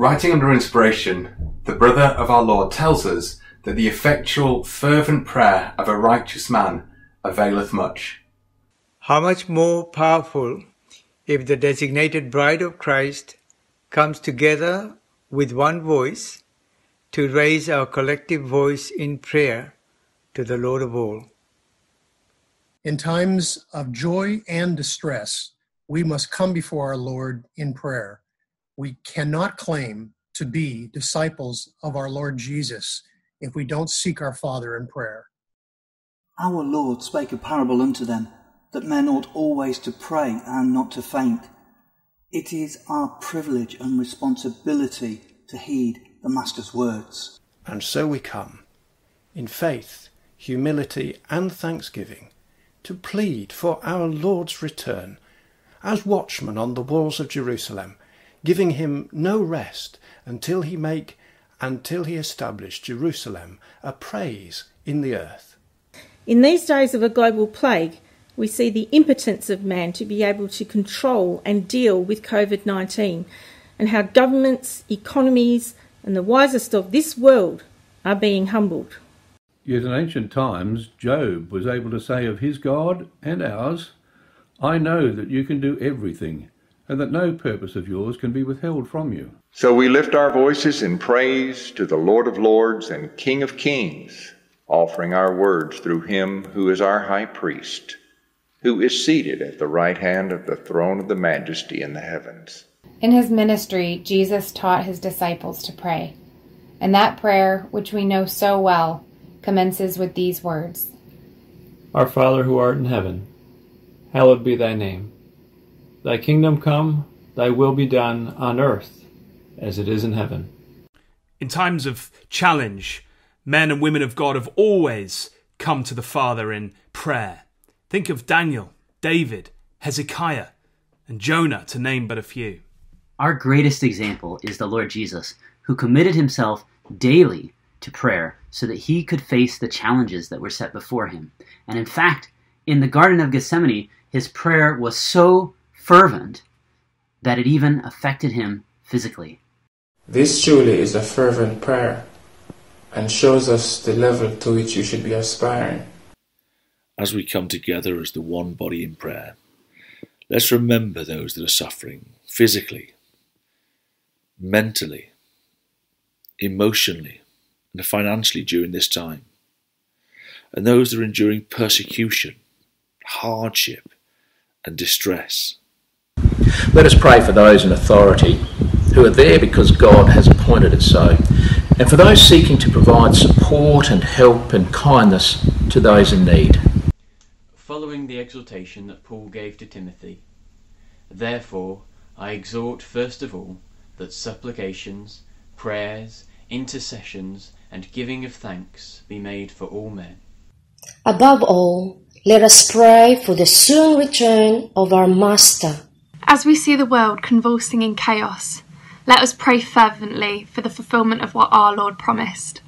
Writing under inspiration, the brother of our Lord tells us that the effectual, fervent prayer of a righteous man availeth much. How much more powerful if the designated bride of Christ comes together with one voice to raise our collective voice in prayer to the Lord of all. In times of joy and distress, we must come before our Lord in prayer. We cannot claim to be disciples of our Lord Jesus if we don't seek our Father in prayer. Our Lord spake a parable unto them that men ought always to pray and not to faint. It is our privilege and responsibility to heed the Master's words. And so we come, in faith, humility, and thanksgiving, to plead for our Lord's return, as watchmen on the walls of Jerusalem, giving him no rest until he make until he establish Jerusalem a praise in the earth. In these days of a global plague, we see the impotence of man to be able to control and deal with COVID 19, and how governments, economies, and the wisest of this world are being humbled. Yet in ancient times, Job was able to say of his God and ours, I know that you can do everything, and that no purpose of yours can be withheld from you. So we lift our voices in praise to the Lord of Lords and King of Kings, offering our words through him who is our high priest, who is seated at the right hand of the throne of the majesty in the heavens. In his ministry, Jesus taught his disciples to pray. And that prayer, which we know so well, commences with these words Our Father who art in heaven, hallowed be thy name. Thy kingdom come, thy will be done on earth as it is in heaven. In times of challenge, men and women of God have always come to the Father in prayer. Think of Daniel, David, Hezekiah, and Jonah, to name but a few. Our greatest example is the Lord Jesus, who committed himself daily to prayer so that he could face the challenges that were set before him. And in fact, in the Garden of Gethsemane, his prayer was so fervent that it even affected him physically. This truly is a fervent prayer and shows us the level to which you should be aspiring. As we come together as the one body in prayer, let's remember those that are suffering physically, mentally, emotionally, and financially during this time, and those that are enduring persecution, hardship, and distress. Let us pray for those in authority who are there because God has appointed it so, and for those seeking to provide support and help and kindness to those in need. Following the exhortation that Paul gave to Timothy, therefore I exhort first of all that supplications, prayers, intercessions, and giving of thanks be made for all men. Above all, let us pray for the soon return of our Master. As we see the world convulsing in chaos, let us pray fervently for the fulfillment of what our Lord promised.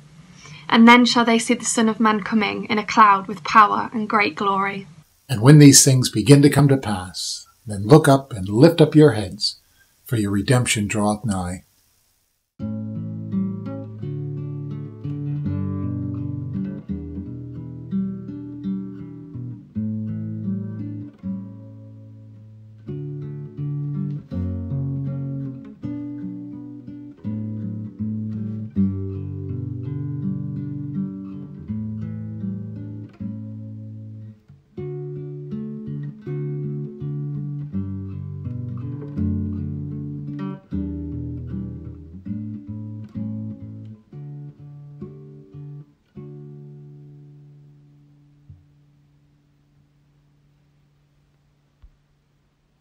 And then shall they see the Son of Man coming in a cloud with power and great glory. And when these things begin to come to pass, then look up and lift up your heads, for your redemption draweth nigh.